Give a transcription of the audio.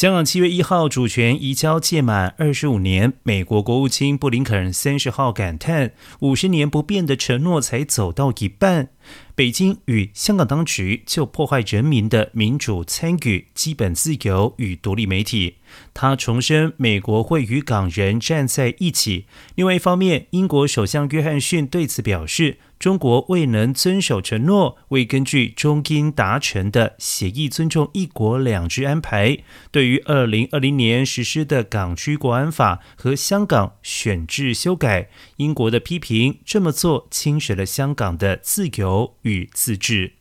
香港七月一号主权移交届满二十五年，美国国务卿布林肯三十号感叹：五十年不变的承诺才走到一半。北京与香港当局就破坏人民的民主参与、基本自由与独立媒体。他重申，美国会与港人站在一起。另外一方面，英国首相约翰逊对此表示，中国未能遵守承诺，未根据中英达成的协议尊重“一国两制”安排。对于二零二零年实施的港区国安法和香港选制修改，英国的批评这么做侵蚀了香港的自由与自治。